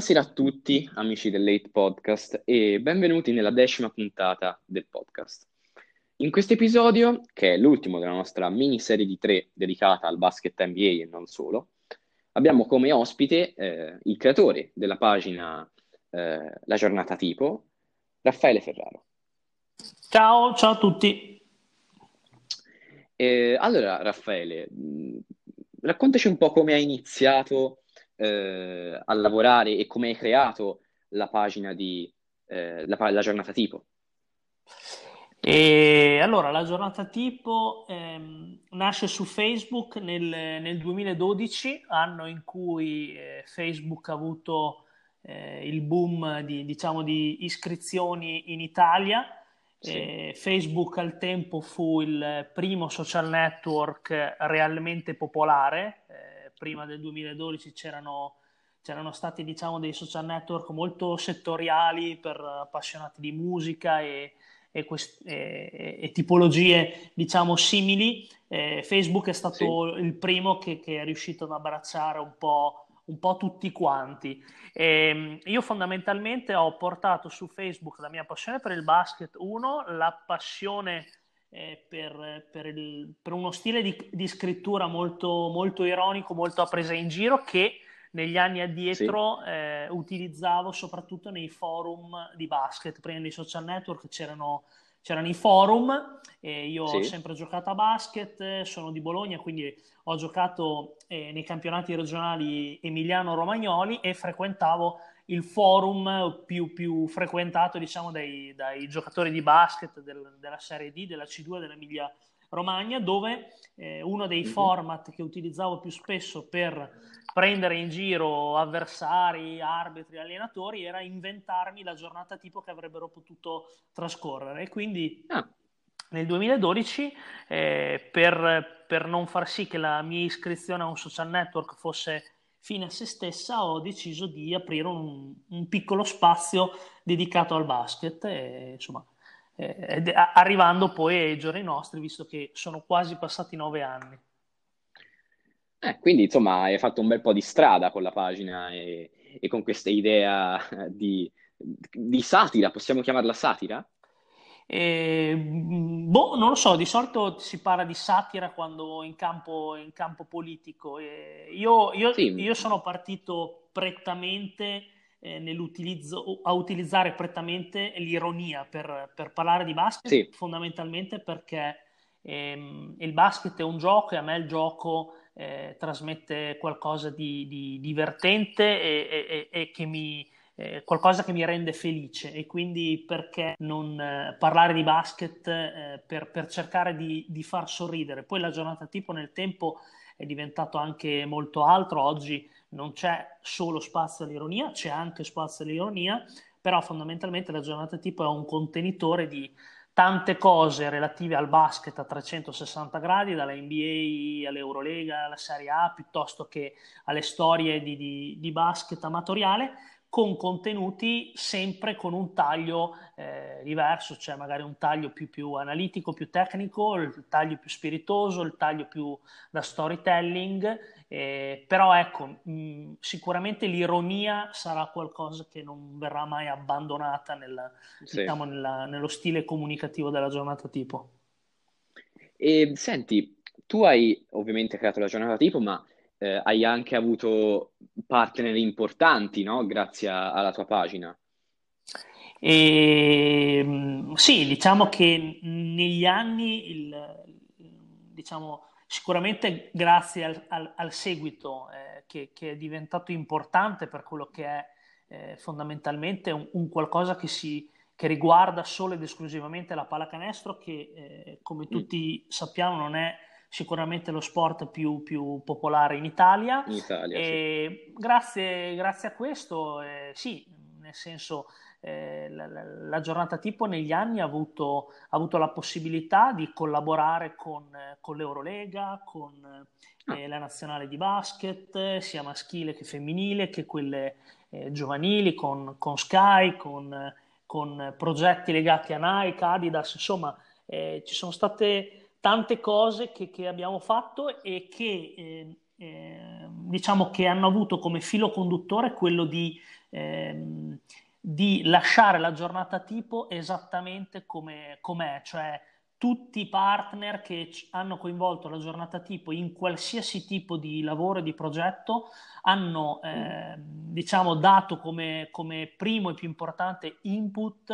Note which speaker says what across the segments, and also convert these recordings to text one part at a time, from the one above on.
Speaker 1: Buonasera a tutti, amici del Late Podcast, e benvenuti nella decima puntata del podcast. In questo episodio, che è l'ultimo della nostra miniserie di tre dedicata al basket NBA e non solo, abbiamo come ospite eh, il creatore della pagina eh, La giornata tipo, Raffaele Ferraro.
Speaker 2: Ciao, ciao a tutti.
Speaker 1: Eh, allora, Raffaele, mh, raccontaci un po' come hai iniziato eh, a lavorare e come hai creato la pagina di eh, la, la, giornata tipo?
Speaker 2: E allora, la giornata tipo ehm, nasce su Facebook nel, nel, 2012, anno in cui eh, Facebook ha avuto eh, il boom di, diciamo, di iscrizioni in Italia. Sì. Eh, Facebook al tempo fu il primo social network realmente popolare, eh, prima del 2012 c'erano, c'erano stati diciamo, dei social network molto settoriali per appassionati di musica e, e, quest- e, e tipologie diciamo simili. Eh, Facebook è stato sì. il primo che, che, è riuscito ad abbracciare un po', un po tutti quanti. Ehm, io fondamentalmente ho portato su Facebook la mia passione per il basket, uno, la passione eh, per, per, il, per, uno stile di, di scrittura molto, molto, ironico, molto a presa in giro che negli anni addietro sì. eh, utilizzavo soprattutto nei forum di basket. Prima dei social network c'erano, c'erano i forum, e io sì. ho sempre giocato a basket, sono di Bologna, quindi ho giocato eh, nei campionati regionali emiliano-romagnoli e frequentavo il forum più, più frequentato diciamo, dai, dai, giocatori di basket del, della Serie D, della C2 dell'Emilia Romagna, dove eh, uno dei mm-hmm. format che utilizzavo più spesso per prendere in giro avversari, arbitri, allenatori era inventarmi la giornata tipo che avrebbero potuto trascorrere. E quindi ah. nel 2012, eh, per, per non far sì che la mia iscrizione a un social network fosse fine a se stessa ho deciso di aprire un, un piccolo spazio dedicato al basket e, insomma, eh, arrivando poi ai giorni nostri visto che sono quasi passati nove anni
Speaker 1: eh, quindi insomma hai fatto un bel po' di strada con la pagina e, e con questa idea di, di satira, possiamo chiamarla satira?
Speaker 2: E, boh, non lo so, di solito si parla di satira quando in campo, in campo politico. E io, io, sì. io sono partito prettamente eh, nell'utilizzo, a utilizzare prettamente l'ironia per, per parlare di basket, sì. fondamentalmente perché ehm, il basket è un gioco e a me il gioco eh, trasmette qualcosa di, di divertente e, e, e che mi eh, qualcosa che mi rende felice e quindi perché non eh, parlare di basket eh, per, per, cercare di, di, far sorridere. Poi la giornata tipo nel tempo è diventato anche molto altro, oggi non c'è solo spazio all'ironia, c'è anche spazio all'ironia, però fondamentalmente la giornata tipo è un contenitore di tante cose relative al basket a 360 gradi, dalla NBA all'Eurolega, alla Serie A, piuttosto che alle storie di, di, di basket amatoriale, con contenuti sempre con un taglio eh, diverso, cioè magari un taglio più, più, analitico, più tecnico, il taglio più spiritoso, il taglio più da storytelling, eh, però ecco, mh, sicuramente l'ironia sarà qualcosa che non verrà mai abbandonata nella, sì. diciamo, nella, nello stile comunicativo della giornata tipo.
Speaker 1: E senti, tu hai ovviamente creato la giornata tipo, ma eh, hai anche avuto partner importanti, no? Grazie a, alla tua pagina.
Speaker 2: E, ehm, sì, diciamo che negli anni, il, diciamo, sicuramente grazie al, al, al seguito eh, che, che, è diventato importante per quello che è eh, fondamentalmente un, un, qualcosa che, si, che riguarda solo ed esclusivamente la pallacanestro, che eh, come mm. tutti sappiamo non è sicuramente lo sport più, più popolare in Italia.
Speaker 1: In Italia
Speaker 2: e
Speaker 1: sì.
Speaker 2: grazie, grazie, a questo, eh, sì, nel senso eh, la, la, la, giornata tipo negli anni ha avuto, ha avuto la possibilità di collaborare con, con l'Eurolega, con ah. eh, la nazionale di basket, sia maschile che femminile, che quelle eh, giovanili, con, con Sky, con, con, progetti legati a Nike, Adidas, insomma eh, ci sono state tante cose che, che abbiamo fatto e che eh, eh, diciamo che hanno avuto come filo conduttore quello di ehm, di lasciare la giornata tipo esattamente come è, cioè tutti i partner che hanno coinvolto la giornata tipo in qualsiasi tipo di lavoro e di progetto hanno eh, diciamo dato come, come, primo e più importante input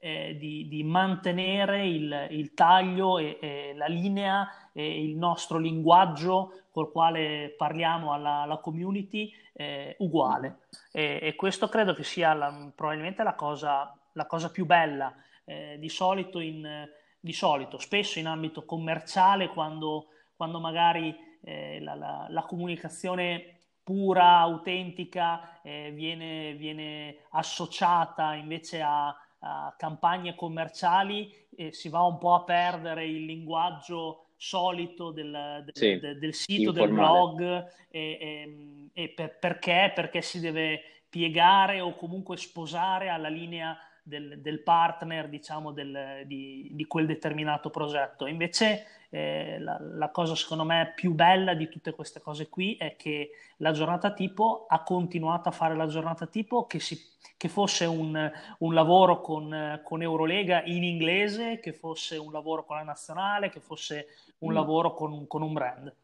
Speaker 2: eh, di, di, mantenere il, il taglio e, e, la linea e il nostro linguaggio col quale parliamo alla, alla community eh, uguale. E, e, questo credo che sia la, probabilmente la cosa, la cosa più bella eh, di solito in di solito, spesso in ambito commerciale, quando, quando magari eh, la, la, la, comunicazione pura, autentica, eh, viene, viene, associata invece a, a campagne commerciali, eh, si va un po' a perdere il linguaggio solito del, del, sì, del, del sito, informale. del blog, e, e, e per, perché? Perché si deve piegare o comunque sposare alla linea del, del partner, diciamo, del, di, di, quel determinato progetto. Invece eh, la, la, cosa secondo me più bella di tutte queste cose qui è che la giornata tipo ha continuato a fare la giornata tipo che, si, che fosse un, un lavoro con, con, Eurolega in inglese, che fosse un lavoro con la nazionale, che fosse un mm. lavoro con, con un brand.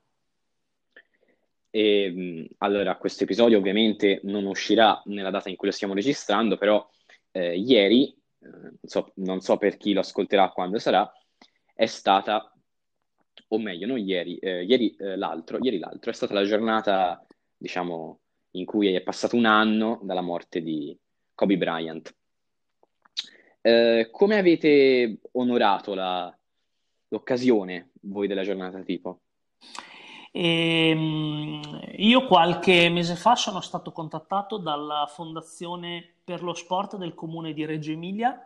Speaker 1: E, allora, questo episodio ovviamente non uscirà nella data in cui lo stiamo registrando, però eh, ieri, non so, non so per chi lo ascolterà quando sarà, è stata, o meglio, non ieri, eh, ieri, eh, l'altro, ieri l'altro, è stata la giornata, diciamo, in cui è passato un anno dalla morte di Kobe Bryant. Eh, come avete onorato la, l'occasione voi della giornata tipo?
Speaker 2: Ehm, io qualche mese fa sono stato contattato dalla Fondazione per lo Sport del Comune di Reggio Emilia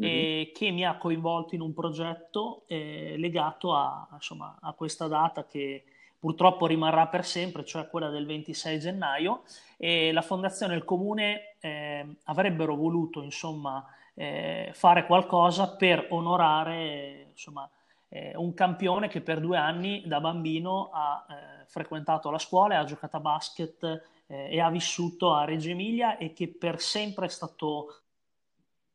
Speaker 2: mm-hmm. che mi ha coinvolto in un progetto eh, legato a, insomma, a, questa data che purtroppo rimarrà per sempre, cioè quella del 26 gennaio. E la Fondazione e il Comune eh, avrebbero voluto insomma, eh, fare qualcosa per onorare insomma, eh, un campione che per due anni da bambino ha eh, frequentato la scuola, ha giocato a basket eh, e ha vissuto a Reggio Emilia e che per sempre è stato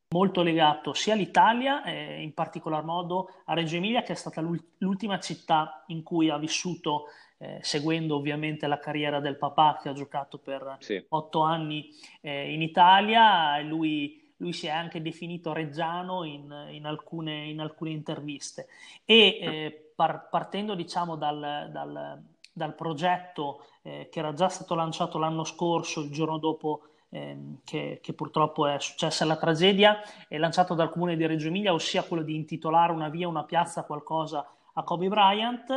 Speaker 2: molto legato sia all'Italia, eh, in particolar modo a Reggio Emilia, che è stata l'ultima città in cui ha vissuto, eh, seguendo ovviamente la carriera del papà che ha giocato per sì. otto anni eh, in Italia. Lui lui si è anche definito reggiano in, in, alcune, in alcune, interviste. E eh, par, partendo diciamo dal, dal, dal progetto eh, che era già stato lanciato l'anno scorso, il giorno dopo ehm, che, che, purtroppo è successa la tragedia, è lanciato dal comune di Reggio Emilia, ossia quello di intitolare una via, una piazza, qualcosa a Kobe Bryant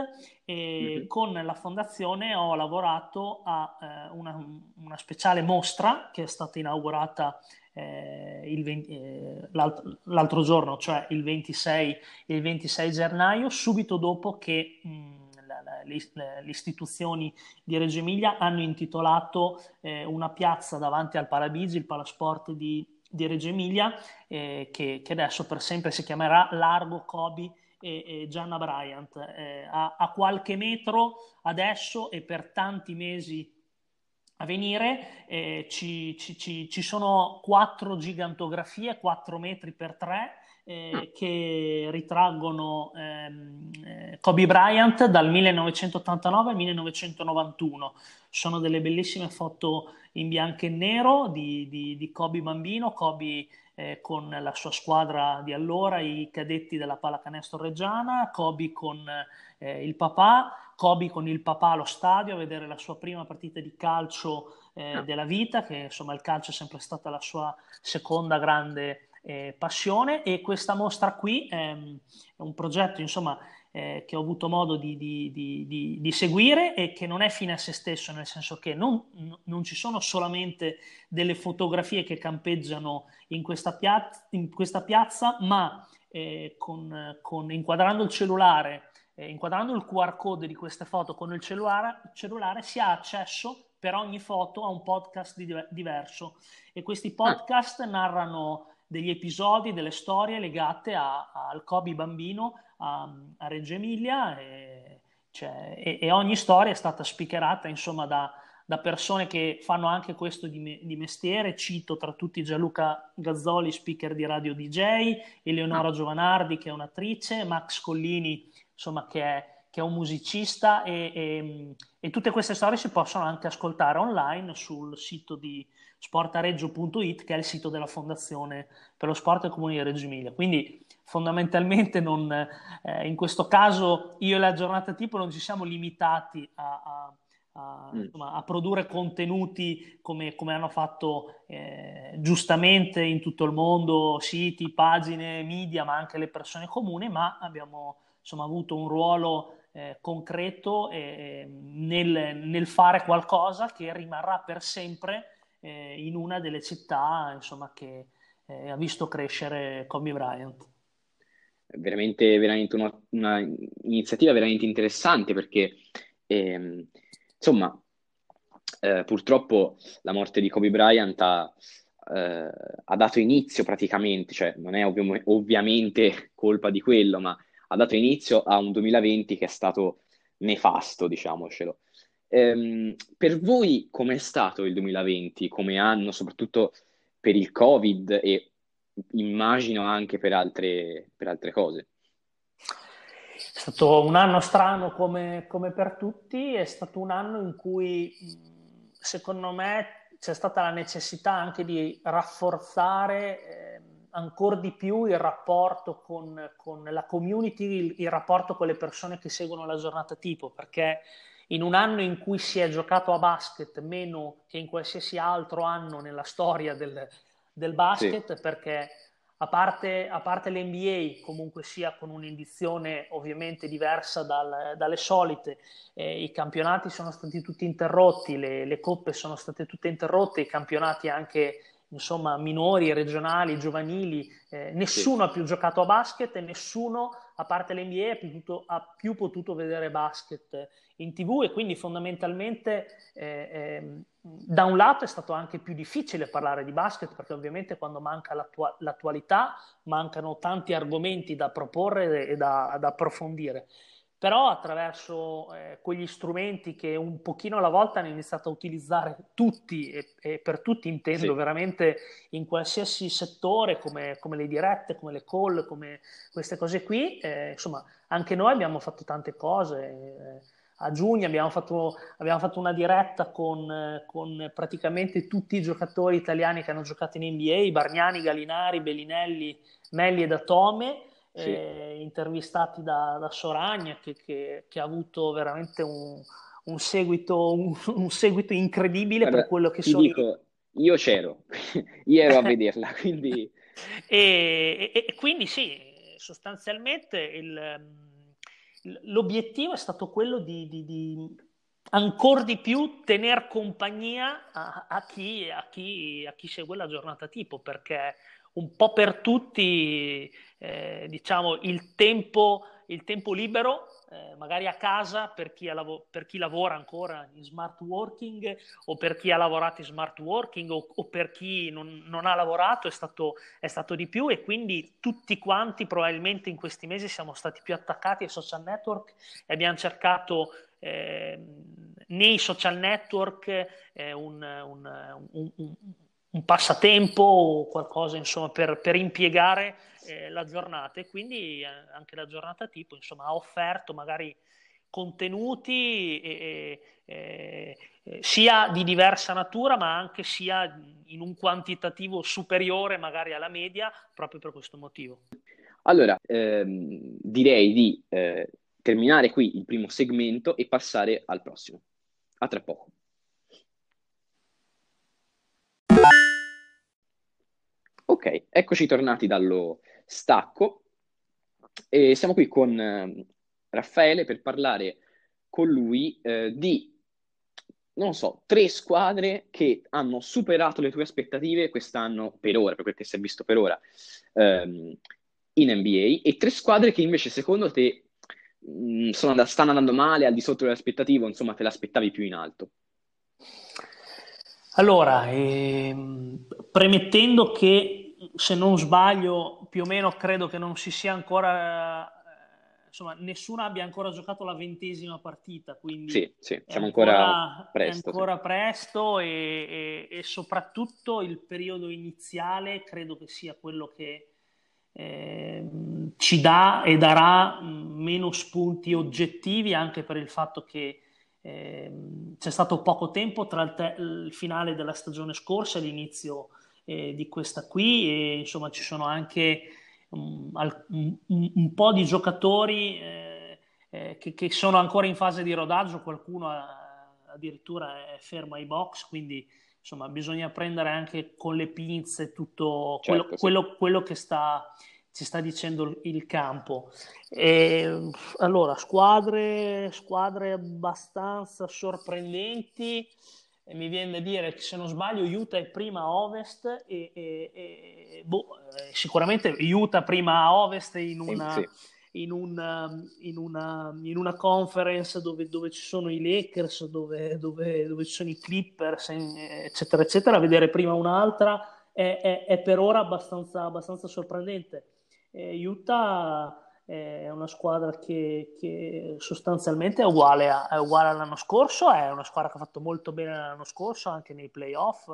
Speaker 2: e mm-hmm. con la fondazione ho lavorato a eh, una, una, speciale mostra che è stata inaugurata eh, il 20, eh, l'altro, l'altro, giorno, cioè il 26, il 26 gennaio, subito dopo che mh, la, la, le, le, istituzioni di Reggio Emilia hanno intitolato eh, una piazza davanti al Parabigi, il Palasport di, di Reggio Emilia, eh, che, che, adesso per sempre si chiamerà Largo Kobe e Gianna Bryant. Eh, a, a qualche metro adesso e per tanti mesi a venire eh, ci, ci, ci, ci, sono quattro gigantografie, 4 metri per 3, eh, che ritraggono ehm, eh, Kobe Bryant dal 1989 al 1991. Sono delle bellissime foto in bianco e nero di, di, di Kobe bambino, Kobe eh, con la sua squadra di allora, i cadetti della pallacanestro reggiana, Kobe con eh, il papà, Kobe con il papà allo stadio a vedere la sua prima partita di calcio eh, ah. della vita, che insomma il calcio è sempre stata la sua seconda grande eh, passione e questa mostra qui ehm, è un progetto insomma eh, che ho avuto modo di, di, di, di, seguire e che non è fine a se stesso, nel senso che non, non ci sono solamente delle fotografie che campeggiano in questa, piazza, in questa piazza ma eh, con, con, inquadrando il cellulare, eh, inquadrando il QR code di queste foto con il cellulare, cellulare si ha accesso per ogni foto a un podcast diverso e questi ah. podcast narrano degli episodi, delle storie legate a, a, al Kobe bambino a, a Reggio Emilia e, cioè, e, e, ogni storia è stata spicherata insomma da, da persone che fanno anche questo di, me- di, mestiere, cito tra tutti Gianluca Gazzoli, speaker di Radio DJ, Eleonora ah. Giovanardi che è un'attrice, Max Collini insomma, che, è, che è un musicista e, e, e, tutte queste storie si possono anche ascoltare online sul sito di sportareggio.it che è il sito della Fondazione per lo Sport e Comuni di Reggio Emilia. Quindi fondamentalmente non, eh, in questo caso io e la giornata tipo non ci siamo limitati a, a a, mm. insomma, a produrre contenuti come, come hanno fatto eh, giustamente in tutto il mondo, siti, pagine, media, ma anche le persone comuni, ma abbiamo insomma, avuto un ruolo eh, concreto eh, nel, nel, fare qualcosa che rimarrà per sempre eh, in una delle città insomma, che eh, ha visto crescere Kobe Bryant.
Speaker 1: Veramente, veramente una, una iniziativa veramente interessante perché ehm, Insomma, eh, purtroppo la morte di Kobe Bryant ha, eh, ha dato inizio praticamente, cioè non è ovvi- ovviamente colpa di quello, ma ha dato inizio a un 2020 che è stato nefasto, diciamocelo. Ehm, per voi com'è stato il 2020 come anno, soprattutto per il Covid e immagino anche per altre, per altre cose?
Speaker 2: È stato un anno strano come, come per tutti, è stato un anno in cui secondo me c'è stata la necessità anche di rafforzare eh, ancora di più il rapporto con, con la community, il, il, rapporto con le persone che seguono la giornata tipo, perché in un anno in cui si è giocato a basket meno che in qualsiasi altro anno nella storia del, del basket, sì. perché a parte, a parte l'NBA, comunque sia con un'indizione ovviamente diversa dal, dalle solite, eh, i campionati sono stati tutti interrotti, le, le, coppe sono state tutte interrotte, i campionati anche insomma, minori, regionali, giovanili, eh, nessuno sì. ha più giocato a basket e nessuno, a parte l'NBA, ha più, potuto, ha più potuto vedere basket in tv e quindi fondamentalmente eh, eh, da un lato è stato anche più difficile parlare di basket perché ovviamente quando manca l'attu- l'attualità mancano tanti argomenti da proporre e da, da approfondire però attraverso eh, quegli strumenti che un pochino alla volta hanno iniziato a utilizzare tutti, e, e per tutti intendo sì. veramente in qualsiasi settore, come, come, le dirette, come le call, come queste cose qui, eh, insomma, anche noi abbiamo fatto tante cose. Eh, a giugno abbiamo fatto, abbiamo fatto una diretta con, con, praticamente tutti i giocatori italiani che hanno giocato in NBA, Bargnani, Galinari, Bellinelli, Melli e Datome sì. eh, intervistati da, da Soragna, che, che, che, ha avuto veramente un, un, seguito, un, un seguito, incredibile Guarda, per quello che
Speaker 1: ti
Speaker 2: sono.
Speaker 1: Dico, io c'ero, io ero a vederla, quindi...
Speaker 2: e, e, e, quindi sì, sostanzialmente il, l'obiettivo è stato quello di, di, di ancora di più tenere compagnia a, a, chi, a, chi, a, chi, segue la giornata tipo, perché un po' per tutti, eh, diciamo, il tempo, il tempo libero, eh, magari a casa per chi, lav- per chi, lavora ancora in smart working o per chi ha lavorato in smart working o, o per chi non, non, ha lavorato è stato, è stato di più e quindi tutti quanti probabilmente in questi mesi siamo stati più attaccati ai social network e abbiamo cercato eh, nei social network eh, un, un, un, un passatempo o qualcosa insomma, per, per impiegare eh, la giornata e quindi eh, anche la giornata tipo insomma, ha offerto magari contenuti e, e, e, sia di diversa natura ma anche sia in un quantitativo superiore magari alla media proprio per questo motivo.
Speaker 1: Allora, ehm, direi di eh, terminare qui il primo segmento e passare al prossimo. A tra poco. Ok, eccoci tornati dallo stacco e siamo qui con eh, Raffaele per parlare con lui eh, di, non so, tre squadre che hanno superato le tue aspettative quest'anno per ora, per quel che si è visto per ora ehm, in NBA e tre squadre che invece secondo te mh, mm, sono, stanno andando male, al di sotto delle aspettative, insomma te l'aspettavi più in alto.
Speaker 2: Allora, ehm, premettendo che se non sbaglio più o meno credo che non si sia ancora eh, insomma, nessuno abbia ancora giocato la ventesima partita, quindi
Speaker 1: sì, sì, siamo ancora, ancora presto.
Speaker 2: Ancora sì. presto e, e, e, soprattutto il periodo iniziale credo che sia quello che eh, ci dà e darà meno spunti oggettivi anche per il fatto che eh, c'è stato poco tempo tra il, te- il, finale della stagione scorsa e l'inizio eh, di questa qui e insomma ci sono anche um, un, un, un, po' di giocatori eh, eh, che, che, sono ancora in fase di rodaggio, qualcuno ha, addirittura è fermo ai box, quindi insomma bisogna prendere anche con le pinze tutto certo, quello, sì. quello, quello che sta, ci sta dicendo il campo. E, allora, squadre, squadre abbastanza sorprendenti. Mi viene da dire che se non sbaglio Utah è prima a ovest e, e, e boh, eh, sicuramente Utah prima a ovest in una, sì. in una, in una, in una conference dove, dove, ci sono i Lakers, dove, dove, dove ci sono i Clippers, eccetera, eccetera. Vedere prima un'altra è, è, è per ora abbastanza, abbastanza sorprendente. Eh, Utah è una squadra che, che sostanzialmente è uguale, a, è uguale, all'anno scorso, è una squadra che ha fatto molto bene l'anno scorso anche nei playoff,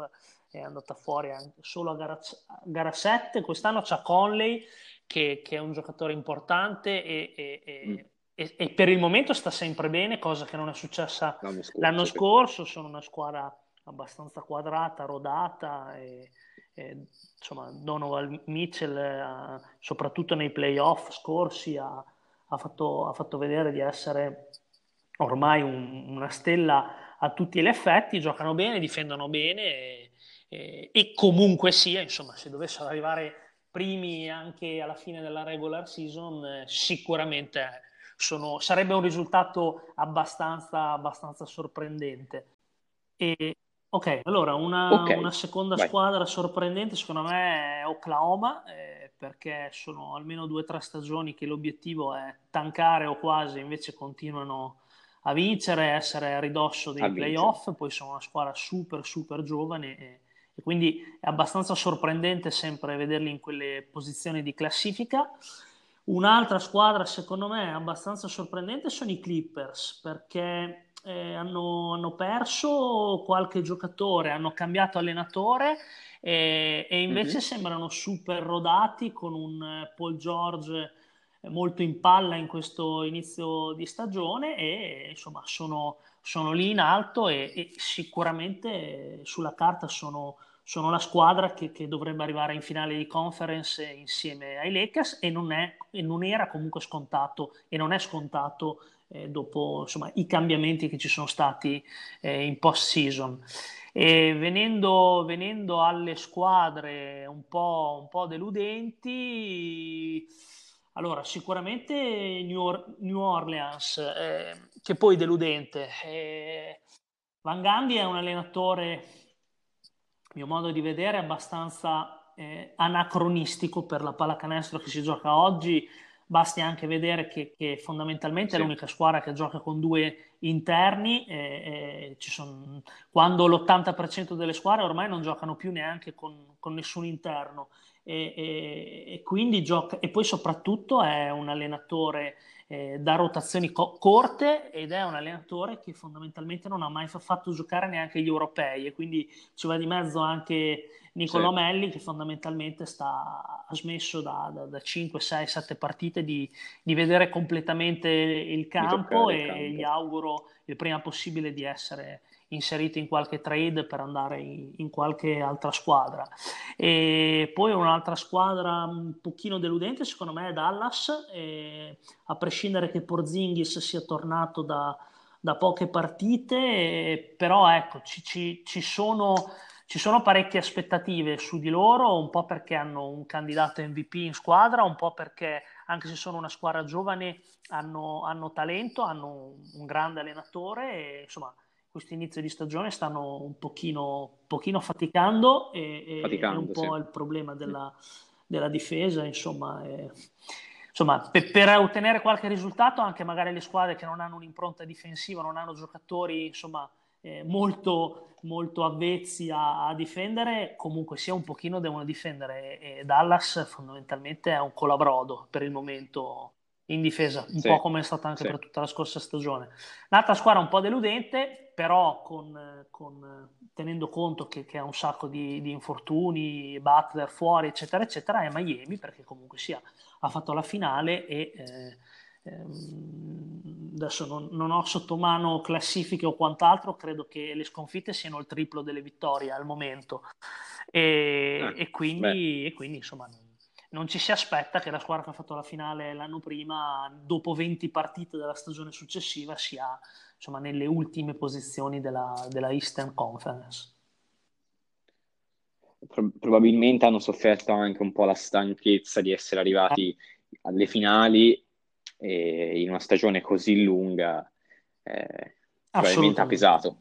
Speaker 2: è andata fuori solo a gara, gara 7, quest'anno c'è Conley che, che, è un giocatore importante e, e, e, mm. e, per il momento sta sempre bene, cosa che non è successa l'anno scorso, l'anno scorso sono una squadra abbastanza quadrata, rodata e insomma, Donovan Mitchell, eh, soprattutto nei playoff scorsi, ha, ha, fatto, ha, fatto, vedere di essere ormai un, una stella a tutti gli effetti, giocano bene, difendono bene e, e, e comunque sia, insomma, se dovessero arrivare primi anche alla fine della regular season, eh, sicuramente sono, sarebbe un risultato abbastanza, abbastanza sorprendente. E, Ok, allora una, okay, una seconda vai. squadra sorprendente secondo me è Oklahoma, eh, perché sono almeno due o tre stagioni che l'obiettivo è tankare o quasi, invece continuano a vincere, essere a ridosso dei a playoff, vincere. poi sono una squadra super super giovane e, e, quindi è abbastanza sorprendente sempre vederli in quelle posizioni di classifica. Un'altra squadra secondo me abbastanza sorprendente sono i Clippers, perché eh, hanno, hanno, perso qualche giocatore, hanno cambiato allenatore eh, e invece mm-hmm. sembrano super rodati con un eh, Paul George molto in palla in questo inizio di stagione e insomma sono, sono lì in alto e, e sicuramente sulla carta sono, sono la squadra che, che, dovrebbe arrivare in finale di conference insieme ai Lakers e non, è, e non era comunque scontato e non è scontato eh, dopo insomma, i cambiamenti che ci sono stati eh, in post season. Venendo, venendo alle squadre un po', un po', deludenti, allora sicuramente New, Or- New Orleans, eh, che poi deludente. Eh, Van Gandhi è un allenatore, mio modo di vedere, abbastanza eh, anacronistico per la pallacanestro che si gioca oggi basti anche vedere che, che fondamentalmente sì. è l'unica squadra che gioca con due interni, e, e son, quando l'80% delle squadre ormai non giocano più neanche con, con nessun interno. E, e, e, quindi gioca, e poi soprattutto è un allenatore eh, da rotazioni co- corte ed è un allenatore che fondamentalmente non ha mai fatto giocare neanche gli europei e quindi ci va di mezzo anche Nicolò sì. Melli che fondamentalmente sta, ha smesso da, da, da 5, 6, 7 partite di, di vedere completamente il campo e il campo. gli auguro il prima possibile di essere inserito in qualche trade per andare in, in, qualche altra squadra. E poi un'altra squadra un pochino deludente secondo me è Dallas, a prescindere che Porzingis sia tornato da, da poche partite, però ecco, ci, ci, ci, sono, ci sono parecchie aspettative su di loro, un po' perché hanno un candidato MVP in squadra, un po' perché anche se sono una squadra giovane hanno, hanno talento, hanno un grande allenatore e insomma questo inizio di stagione stanno un pochino, pochino faticando e, faticando, è un po' sì. il problema della, della difesa, insomma, è, insomma per, per, ottenere qualche risultato anche magari le squadre che non hanno un'impronta difensiva, non hanno giocatori insomma, eh, molto, molto avvezzi a, a, difendere, comunque sia un pochino devono difendere e Dallas fondamentalmente è un colabrodo per il momento in difesa, un sì, po' come è stata anche sì. per tutta la scorsa stagione. L'altra squadra un po' deludente, però con, con, tenendo conto che, che, ha un sacco di, di, infortuni, Butler fuori, eccetera, eccetera, è Miami, perché comunque sia, ha fatto la finale e eh, ehm, adesso non, non, ho sotto mano classifiche o quant'altro, credo che le sconfitte siano il triplo delle vittorie al momento. E, ah, e, quindi, e quindi, insomma, non ci si aspetta che la squadra che ha fatto la finale l'anno prima, dopo 20 partite della stagione successiva, sia insomma, nelle ultime posizioni della, della Eastern Conference.
Speaker 1: Pro- probabilmente hanno sofferto anche un po' la stanchezza di essere arrivati alle finali e in una stagione così lunga eh, probabilmente ha pesato.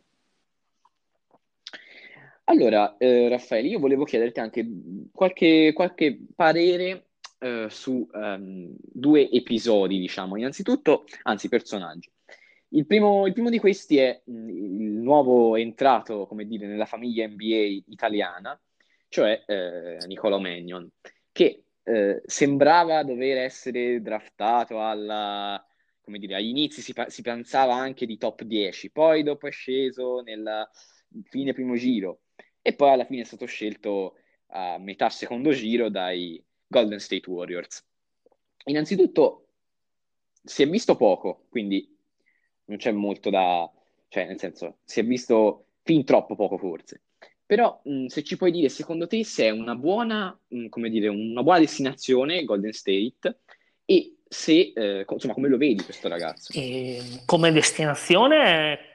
Speaker 1: Allora, eh, Raffaele, io volevo chiederti anche qualche, qualche parere eh, su um, due episodi, diciamo. Innanzitutto, anzi, personaggi. Il primo, il primo di questi è mm, il nuovo entrato, come dire, nella famiglia NBA italiana, cioè eh, Nicolò Magnon, che eh, sembrava dover essere draftato alla, come dire, agli inizi si, si pensava anche di top 10, poi dopo è sceso nel fine primo giro e poi alla fine è stato scelto a metà secondo giro dai Golden State Warriors. Innanzitutto si è visto poco, quindi non c'è molto da... cioè nel senso si è visto fin troppo poco forse. Però mh, se ci puoi dire secondo te se è una buona, mh, come dire, una buona destinazione Golden State e se, eh, insomma, come lo vedi questo ragazzo?
Speaker 2: E come destinazione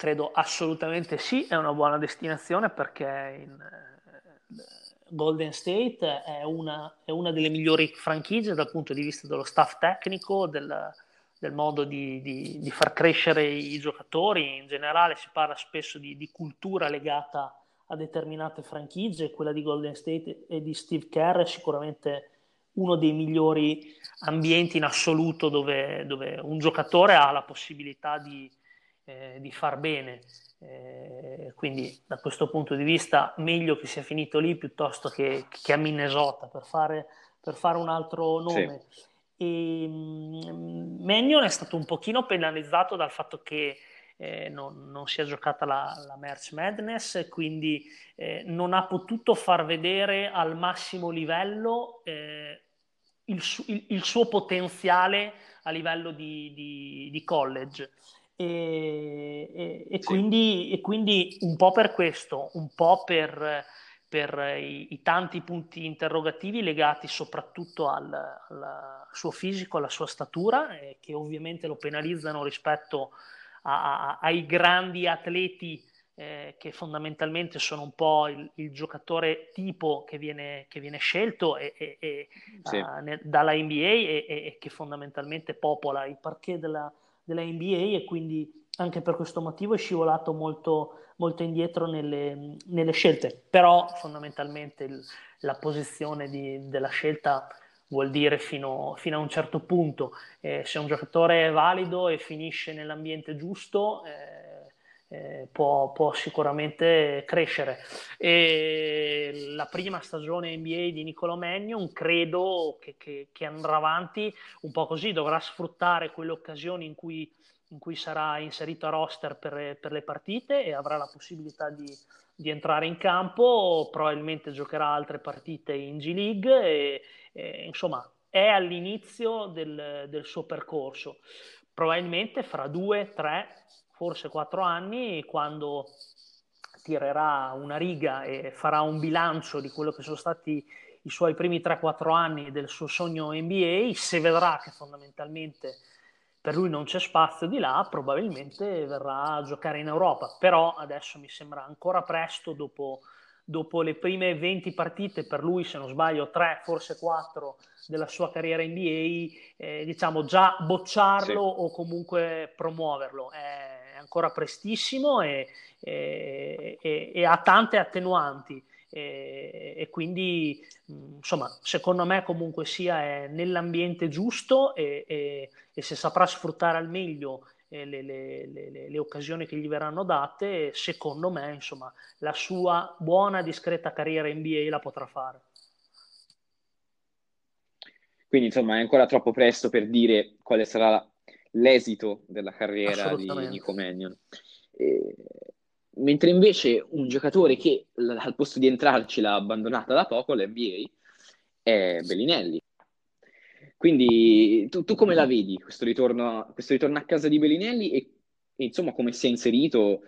Speaker 2: Credo assolutamente sì, è una buona destinazione perché in, eh, Golden State è una, è una, delle migliori franchigie dal punto di vista dello staff tecnico, del, del modo di, di, di, far crescere i giocatori. In generale si parla spesso di, di, cultura legata a determinate franchigie, quella di Golden State e di Steve Kerr è sicuramente uno dei migliori ambienti in assoluto dove, dove un giocatore ha la possibilità di eh, di far bene. Eh, quindi da questo punto di vista meglio che sia finito lì piuttosto che, che a Minnesota per fare, per fare un altro nome. Sì. E, um, Mannion è stato un pochino penalizzato dal fatto che eh, non, non, si è giocata la, la Merch Madness quindi eh, non ha potuto far vedere al massimo livello eh, il, su, il, il, suo potenziale a livello di, di, di college. E, e, e, sì. quindi, e, quindi, un po' per questo, un po' per, per i, i, tanti punti interrogativi legati soprattutto al, al, suo fisico, alla sua statura, eh, che ovviamente lo penalizzano rispetto a, a, ai grandi atleti eh, che fondamentalmente sono un po' il, il giocatore tipo che viene, che viene scelto e, e, sì. uh, ne, dalla NBA e, e, che fondamentalmente popola il parquet della, della NBA e quindi anche per questo motivo è scivolato molto, molto indietro nelle, nelle, scelte. Però fondamentalmente il, la posizione di, della scelta vuol dire fino, fino, a un certo punto. Eh, se un giocatore è valido e finisce nell'ambiente giusto, eh, eh, può, può, sicuramente crescere. E la prima stagione NBA di Nicolo Magnon credo che, che, che, andrà avanti un po' così, dovrà sfruttare quelle occasioni in cui, in cui sarà inserito a roster per, per, le partite e avrà la possibilità di, di, entrare in campo, probabilmente giocherà altre partite in G League e, e insomma è all'inizio del, del suo percorso. Probabilmente fra due, tre forse quattro anni, quando tirerà una riga e farà un bilancio di quello che sono stati i suoi primi 3-4 anni del suo sogno NBA, se vedrà che fondamentalmente per lui non c'è spazio di là, probabilmente verrà a giocare in Europa. Però adesso mi sembra ancora presto, dopo, dopo le prime 20 partite, per lui se non sbaglio 3, forse 4 della sua carriera NBA, eh, diciamo già bocciarlo sì. o comunque promuoverlo. È, ancora prestissimo e, e, e, e ha tante attenuanti. E, quindi insomma secondo me comunque sia è nell'ambiente giusto e, se saprà sfruttare al meglio le, le, le, le, occasioni che gli verranno date secondo me insomma la sua buona discreta carriera NBA la potrà fare
Speaker 1: Quindi insomma è ancora troppo presto per dire quale sarà l'esito della carriera di Nico Mannion. E... Mentre invece un giocatore che al posto di entrarci l'ha abbandonata da poco, l'NBA, è Bellinelli. Quindi tu, tu come la vedi questo ritorno, questo ritorno, a casa di Bellinelli e, e insomma come si è inserito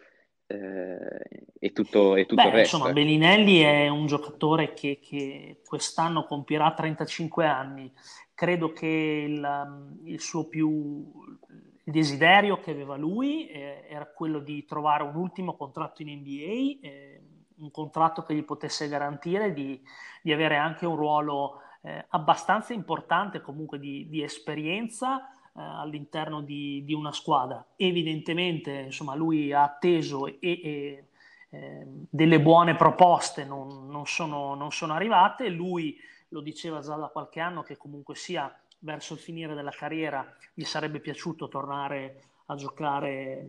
Speaker 1: eh, e tutto, e tutto
Speaker 2: Beh,
Speaker 1: il resto?
Speaker 2: Insomma, Bellinelli è un giocatore che, che quest'anno compirà 35 anni. Credo che il, il suo più il desiderio che aveva lui eh, era quello di trovare un ultimo contratto in NBA, eh, un contratto che gli potesse garantire di, di avere anche un ruolo eh, abbastanza importante comunque di, di esperienza eh, all'interno di, di, una squadra. Evidentemente, insomma, lui ha atteso e, e eh, delle buone proposte non, non, sono, non sono arrivate. Lui lo diceva già da qualche anno che comunque sia verso il finire della carriera gli sarebbe piaciuto tornare a giocare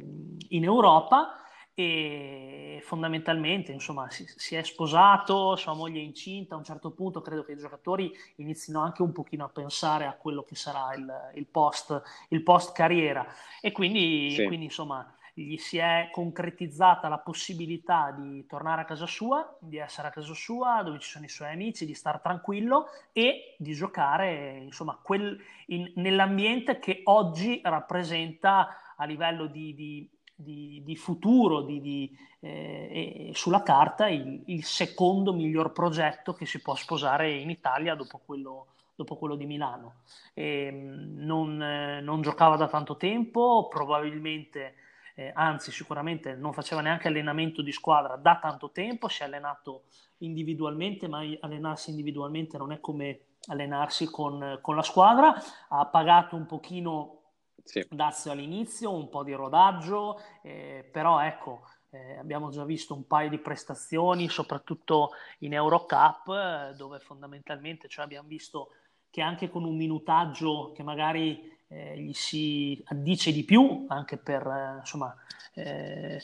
Speaker 2: in Europa e fondamentalmente insomma si, si, è sposato, sua moglie è incinta, a un certo punto credo che i giocatori inizino anche un pochino a pensare a quello che sarà il, il, post, il post, carriera e quindi, sì. quindi insomma gli si è concretizzata la possibilità di tornare a casa sua, di essere a casa sua dove ci sono i suoi amici, di stare tranquillo e di giocare insomma quel, in, nell'ambiente che oggi rappresenta a livello di, di di, di futuro di, di, eh, sulla carta il, il, secondo miglior progetto che si può sposare in Italia dopo quello, dopo quello di Milano. E, ehm, non, eh, non, giocava da tanto tempo, probabilmente, eh, anzi sicuramente non faceva neanche allenamento di squadra da tanto tempo, si è allenato individualmente, ma allenarsi individualmente non è come allenarsi con, con la squadra, ha pagato un pochino sì. Dazio all'inizio, un po' di rodaggio, eh, però ecco, eh, abbiamo già visto un paio di prestazioni, soprattutto in Eurocup, eh, dove fondamentalmente cioè abbiamo visto che anche con un minutaggio che magari eh, gli si addice di più, anche per, eh, insomma, eh,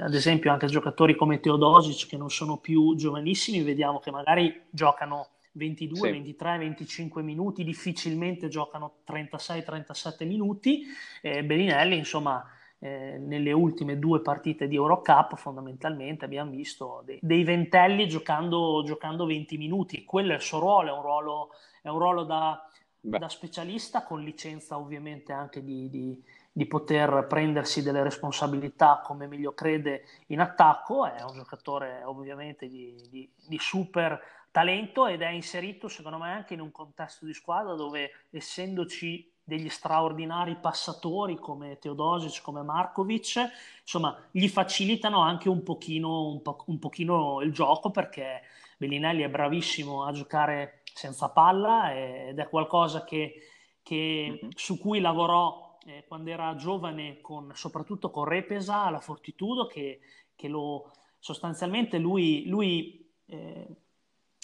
Speaker 2: ad esempio anche giocatori come Teodosic che non sono più giovanissimi, vediamo che magari giocano 22, sì. 23, 25 minuti, difficilmente giocano 36-37 minuti. Eh, Bellinelli, insomma, eh, nelle ultime due partite di Eurocup fondamentalmente abbiamo visto dei, dei ventelli giocando, giocando, 20 minuti. Quello è il suo ruolo, è un ruolo, è un ruolo da, da, specialista con licenza ovviamente anche di, di, di poter prendersi delle responsabilità come meglio crede in attacco. È un giocatore ovviamente di, di super talento ed è inserito secondo me anche in un contesto di squadra dove essendoci degli straordinari passatori come Teodosic, come Markovic, insomma gli facilitano anche un pochino, un, po- un pochino il gioco perché Bellinelli è bravissimo a giocare senza palla ed è qualcosa che, che, mm-hmm. su cui lavorò eh, quando era giovane con, soprattutto con Repesa alla Fortitudo che, che lo sostanzialmente lui, lui eh,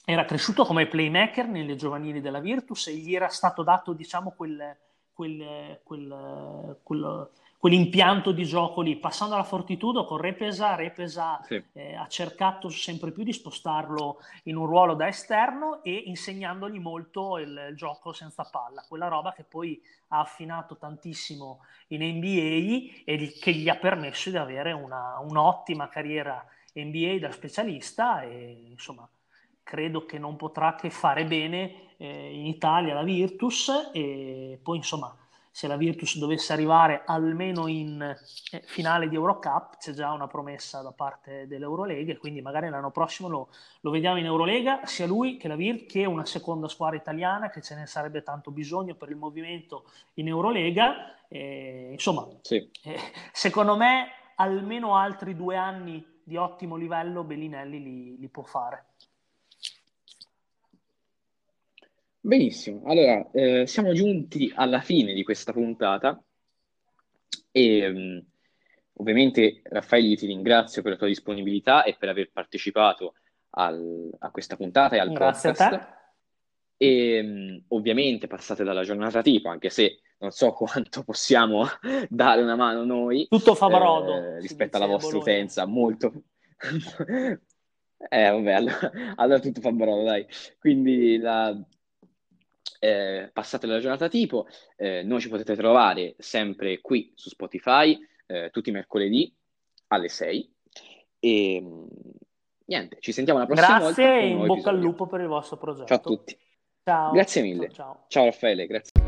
Speaker 2: era cresciuto come playmaker nelle giovanili della Virtus e gli era stato dato, diciamo, quel, quel, quel, quel quell'impianto di gioco lì. Passando alla Fortitudo con Repesa, Repesa sì. eh, ha cercato sempre più di spostarlo in un ruolo da esterno e insegnandogli molto il, il, gioco senza palla, quella roba che poi ha affinato tantissimo in NBA e che gli ha permesso di avere una, un'ottima carriera NBA da specialista e insomma credo che non potrà che fare bene eh, in Italia la Virtus e poi insomma se la Virtus dovesse arrivare almeno in eh, finale di Eurocup c'è già una promessa da parte dell'Eurolega quindi magari l'anno prossimo lo, lo vediamo in Eurolega sia lui che la Vir che una seconda squadra italiana che ce ne sarebbe tanto bisogno per il movimento in Eurolega e, insomma sì. eh, secondo me almeno altri due anni di ottimo livello Bellinelli li, li può fare
Speaker 1: Benissimo, allora eh, siamo giunti alla fine di questa puntata e um, ovviamente Raffaele ti ringrazio per la tua disponibilità e per aver partecipato al, a questa puntata e al
Speaker 2: Grazie podcast. a te.
Speaker 1: E um, ovviamente passate dalla giornata tipo, anche se non so quanto possiamo dare una mano noi.
Speaker 2: Tutto fa brodo.
Speaker 1: Eh, rispetto alla vostra utenza, molto... eh vabbè, allora, allora tutto fa brodo, dai. Quindi la eh, passate la giornata tipo, eh, noi ci potete trovare sempre qui su Spotify eh, tutti i mercoledì alle 6 e ehm, niente, ci sentiamo la prossima
Speaker 2: grazie
Speaker 1: volta.
Speaker 2: Grazie e in bocca episodio. al lupo per il vostro progetto.
Speaker 1: Ciao a tutti.
Speaker 2: Ciao.
Speaker 1: Grazie mille.
Speaker 2: Ciao, ciao.
Speaker 1: ciao Raffaele, grazie.